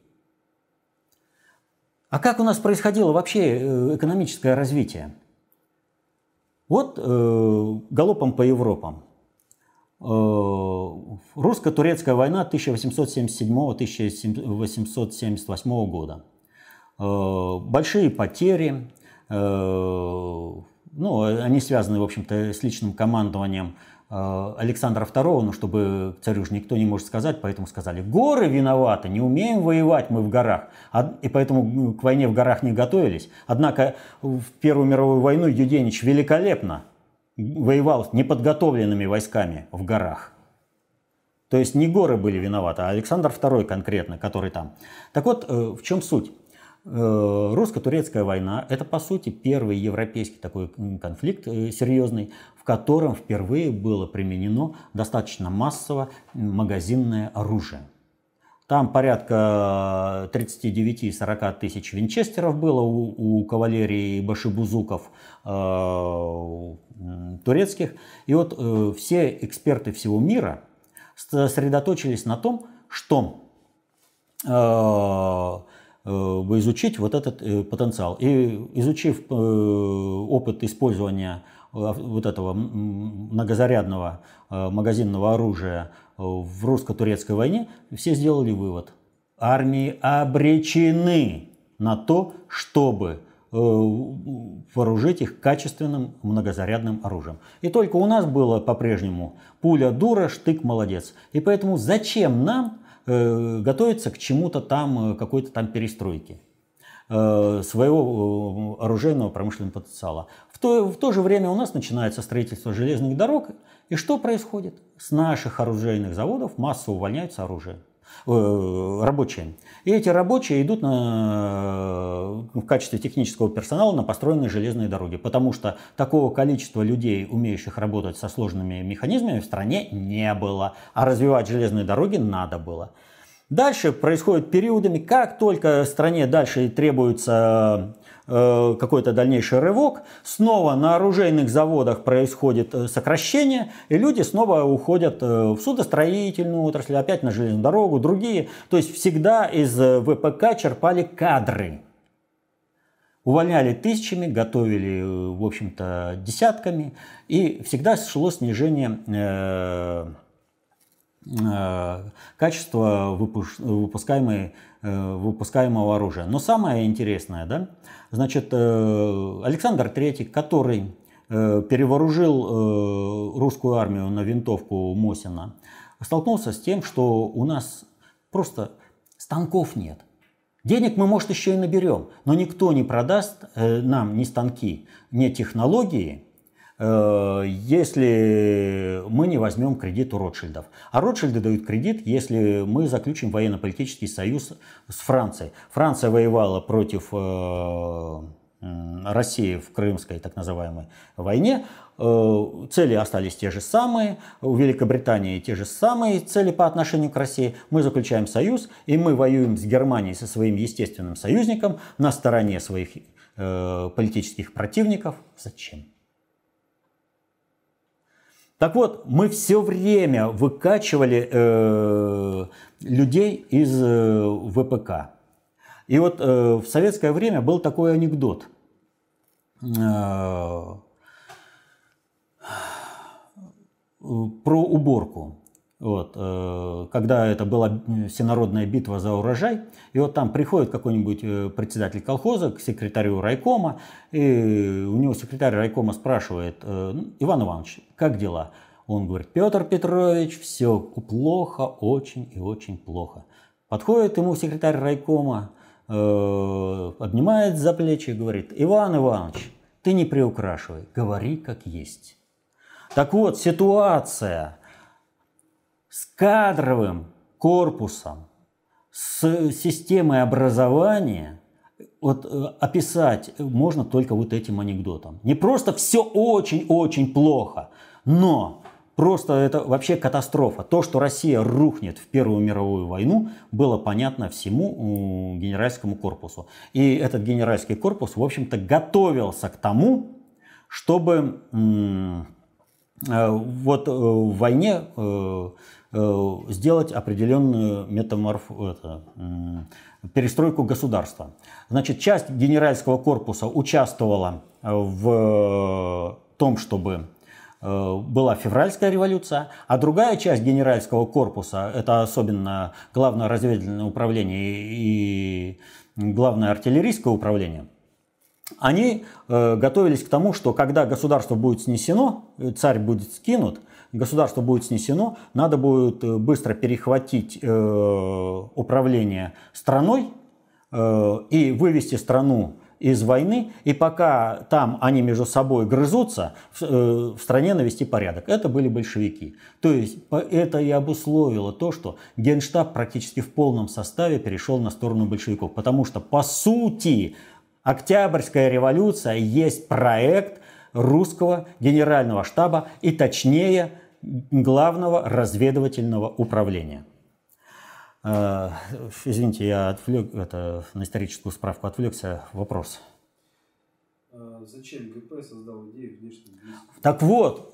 А как у нас происходило вообще э, экономическое развитие? Вот э, галопом по Европам. Э, русско-турецкая война 1877-1878 года. Э, большие потери, э, ну, они связаны, в общем-то, с личным командованием Александра II, ну, чтобы царю же никто не может сказать, поэтому сказали, горы виноваты, не умеем воевать мы в горах, и поэтому к войне в горах не готовились. Однако в Первую мировую войну Юденич великолепно воевал с неподготовленными войсками в горах. То есть не горы были виноваты, а Александр II конкретно, который там. Так вот, э, в чем суть? Э, русско-турецкая война – это, по сути, первый европейский такой конфликт э, серьезный, в котором впервые было применено достаточно массово магазинное оружие. Там порядка 39-40 тысяч винчестеров было у, у кавалерии башибузуков э, турецких. И вот э, все эксперты всего мира сосредоточились на том, что э, изучить вот этот э, потенциал. И изучив э, опыт использования вот этого многозарядного магазинного оружия в русско-турецкой войне, все сделали вывод. Армии обречены на то, чтобы э, вооружить их качественным многозарядным оружием. И только у нас было по-прежнему пуля дура, штык молодец. И поэтому зачем нам э, готовиться к чему-то там, э, какой-то там перестройке своего оружейного промышленного потенциала. В то, в то же время у нас начинается строительство железных дорог, и что происходит? С наших оружейных заводов массово увольняются оружие, э, рабочие. И эти рабочие идут на, в качестве технического персонала на построенные железные дороги, потому что такого количества людей, умеющих работать со сложными механизмами, в стране не было. А развивать железные дороги надо было. Дальше происходит периодами, как только стране дальше требуется Э, какой-то дальнейший рывок, снова на оружейных заводах происходит э, сокращение, и люди снова уходят э, в судостроительную отрасль, опять на железную дорогу, другие. То есть всегда из ВПК черпали кадры. Увольняли тысячами, готовили, в общем-то, десятками, и всегда шло снижение качества выпускаемого оружия. Но самое интересное, да, Значит, э, Александр III, который э, перевооружил э, русскую армию на винтовку Мосина, столкнулся с тем, что у нас просто станков нет. Денег мы, может, еще и наберем, но никто не продаст нам ни станки, ни технологии, если мы не возьмем кредит у Ротшильдов. А Ротшильды дают кредит, если мы заключим военно-политический союз с Францией. Франция воевала против э, России в Крымской так называемой войне. Э, цели остались те же самые, у Великобритании те же самые цели по отношению к России. Мы заключаем союз, и мы воюем с Германией, со своим естественным союзником, на стороне своих э, политических противников. Зачем? Так вот, мы все время выкачивали э, людей из э, ВПК. И вот э, в советское время был такой анекдот. Э, про уборку. Вот, э, когда это была всенародная битва за урожай, и вот там приходит какой-нибудь э, председатель колхоза к секретарю райкома, и у него секретарь райкома спрашивает, Иван Иванович, как дела? Он говорит, Петр Петрович, все плохо, очень и очень плохо. Подходит ему секретарь райкома, Э, обнимает за плечи и говорит, Иван Иванович, ты не приукрашивай, говори как есть. Так вот, ситуация с кадровым корпусом, с системой образования вот, э, описать можно только вот этим анекдотом. Не просто все очень-очень плохо, но Просто это вообще катастрофа. То, что Россия рухнет в Первую мировую войну, было понятно всему генеральскому корпусу. И этот генеральский корпус, в общем-то, готовился к тому, чтобы э, вот э, в войне сделать определенную метаморф... это, перестройку государства. Значит, часть генеральского корпуса участвовала в том, чтобы Э, была февральская революция, а другая часть генеральского корпуса, это особенно главное разведывательное управление и главное артиллерийское управление, они э, готовились к тому, что когда государство будет снесено, царь будет скинут, государство будет снесено, надо будет э, быстро перехватить управление страной и вывести страну из войны, и пока там они между собой грызутся, э, в стране навести порядок. Это были большевики. То есть это и обусловило то, что Генштаб практически в полном составе перешел на сторону большевиков. Потому что, по сути, Октябрьская революция есть проект русского генерального штаба и точнее главного разведывательного управления. Э, извините, я отвлек, это, на историческую справку отвлекся. Вопрос. А зачем ГП создал идею внешнего Так вот,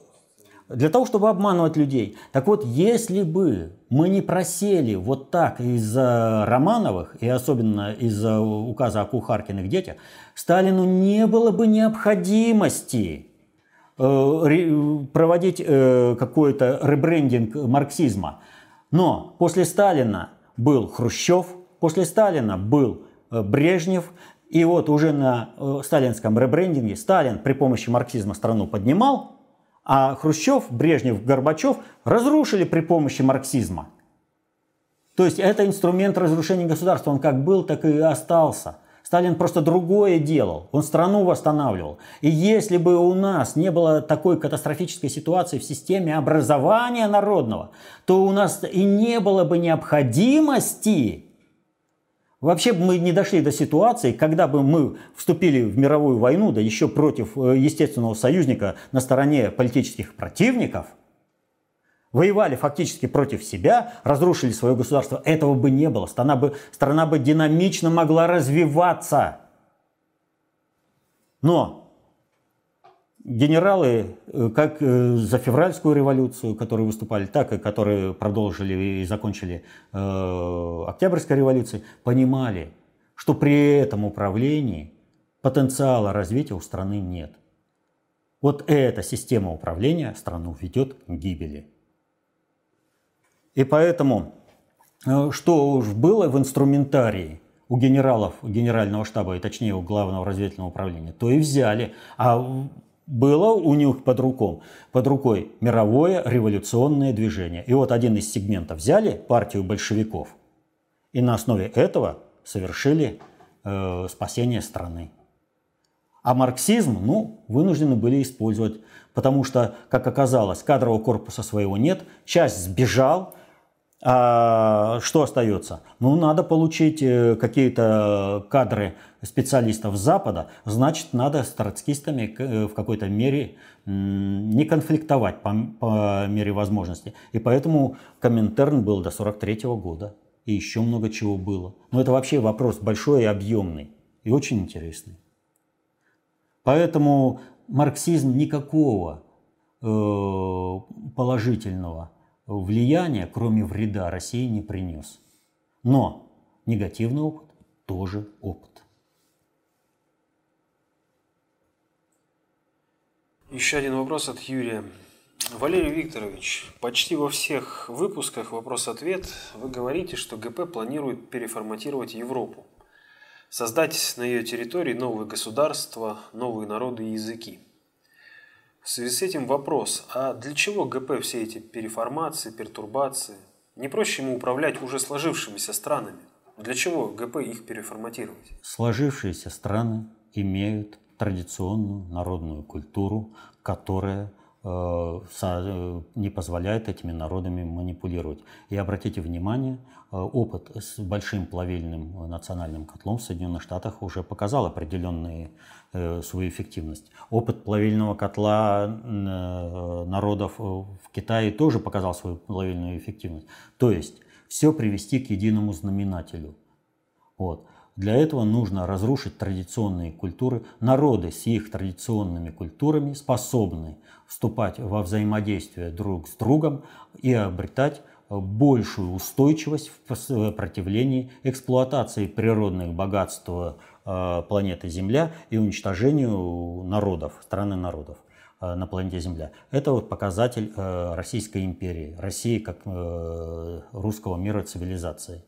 для того, чтобы обманывать людей. Так вот, если бы мы не просели вот так из-за Романовых, и особенно из-за указа о кухаркиных детях, Сталину не было бы необходимости проводить э, какой-то ребрендинг марксизма. Но после Сталина был Хрущев, после Сталина был э, Брежнев, и вот уже на э, сталинском ребрендинге Сталин при помощи марксизма страну поднимал, а Хрущев, Брежнев, Горбачев разрушили при помощи марксизма. То есть это инструмент разрушения государства, он как был, так и остался – Сталин просто другое делал, он страну восстанавливал. И если бы у нас не было такой катастрофической ситуации в системе образования народного, то у нас и не было бы необходимости. Вообще бы мы не дошли до ситуации, когда бы мы вступили в мировую войну, да еще против э, естественного союзника на стороне политических противников – воевали фактически против себя, разрушили свое государство, этого бы не было. Страна бы, страна бы динамично могла развиваться. Но генералы, э, как э, за февральскую революцию, которые выступали, так и которые продолжили и закончили э, Октябрьской революцией, понимали, что при этом управлении потенциала развития у страны нет. Вот эта система управления страну ведет к гибели. И поэтому, э, что уж было в инструментарии у генералов генерального штаба, и точнее у главного разведывательного управления, то и взяли. А было у них под, рукой, под рукой мировое революционное движение. И вот один из сегментов взяли партию большевиков, и на основе этого совершили э, спасение страны. А марксизм, ну, вынуждены были использовать, потому что, как оказалось, кадрового корпуса своего нет, часть сбежал, А что остается? Ну, надо получить э, какие-то кадры специалистов Запада, значит, надо с троцкистами э, в какой-то мере не конфликтовать по, по мере возможности. И поэтому Коминтерн был до 43 года. И еще много чего было. Но это вообще вопрос большой и объемный. И очень интересный. Поэтому марксизм никакого э, положительного влияния, кроме вреда, России не принес. Но негативный опыт тоже опыт. Еще один вопрос от Юрия. Валерий Викторович, почти во всех выпусках «Вопрос-ответ» вы говорите, что ГП планирует переформатировать Европу, создать на ее территории новые государства, новые народы и языки. В связи с этим вопрос, а для чего ГП все эти переформации, пертурбации? Не проще ему управлять уже сложившимися странами? Для чего ГП их переформатировать? Сложившиеся страны имеют традиционную народную культуру, которая не позволяет этими народами манипулировать. И обратите внимание, э, опыт с большим плавильным национальным котлом в Соединенных Штатах уже показал определенную свою эффективность. Опыт плавильного котла народов в Китае тоже показал свою плавильную эффективность. То есть все привести к единому знаменателю. Вот. Для этого нужно разрушить традиционные культуры. Народы с их традиционными культурами способны вступать во взаимодействие друг с другом и обретать большую устойчивость в противлении эксплуатации природных богатств э, планеты Земля и уничтожению народов, страны народов э, на планете Земля. Это вот показатель э, Российской империи, России как русского мира цивилизации.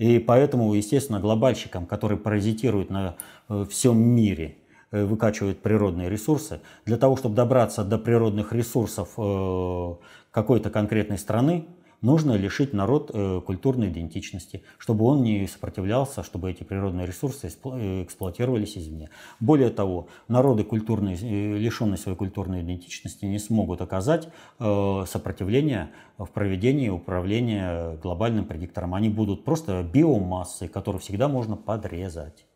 И поэтому, естественно, глобальщикам, которые паразитируют на э, всем мире, э, выкачивают природные ресурсы, для того, чтобы добраться до природных ресурсов э, какой-то конкретной страны, нужно лишить народ э, культурной идентичности, чтобы он не сопротивлялся, чтобы эти природные ресурсы э, эксплуатировались извне. Более того, народы, культурные, э, лишенные своей культурной идентичности, не смогут оказать сопротивление в проведении управления глобальным предиктором. Они будут просто биомассой, которую всегда можно подрезать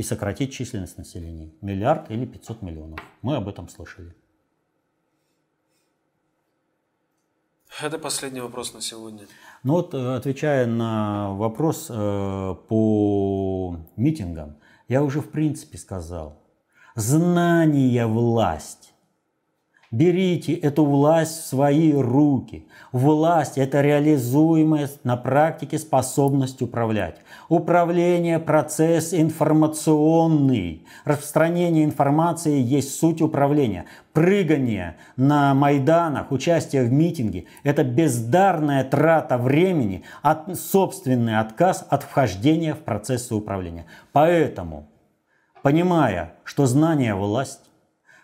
и сократить численность населения. Миллиард или 500 миллионов. Мы об этом слышали. Это последний вопрос на сегодня. Ну вот, э, отвечая на вопрос э, по митингам, я уже в принципе сказал. Знание – власть. Берите эту власть в свои руки. Власть – это реализуемая на практике способность управлять. Управление – процесс информационный. Распространение информации есть суть управления. Прыгание на Майданах, участие в митинге – это бездарная трата времени, от, собственный отказ от вхождения в процессы управления. Поэтому, понимая, что знание – власть,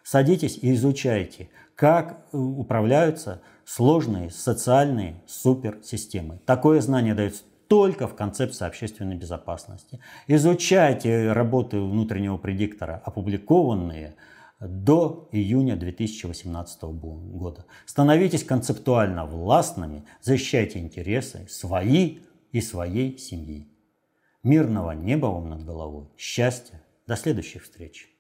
Садитесь и изучайте, как э, управляются сложные социальные суперсистемы. Такое знание дается только в концепции общественной безопасности. Изучайте работы внутреннего предиктора, опубликованные до июня 2018 года. Становитесь концептуально властными, защищайте интересы свои и своей семьи. Мирного неба вам над головой, счастья, до следующих встреч!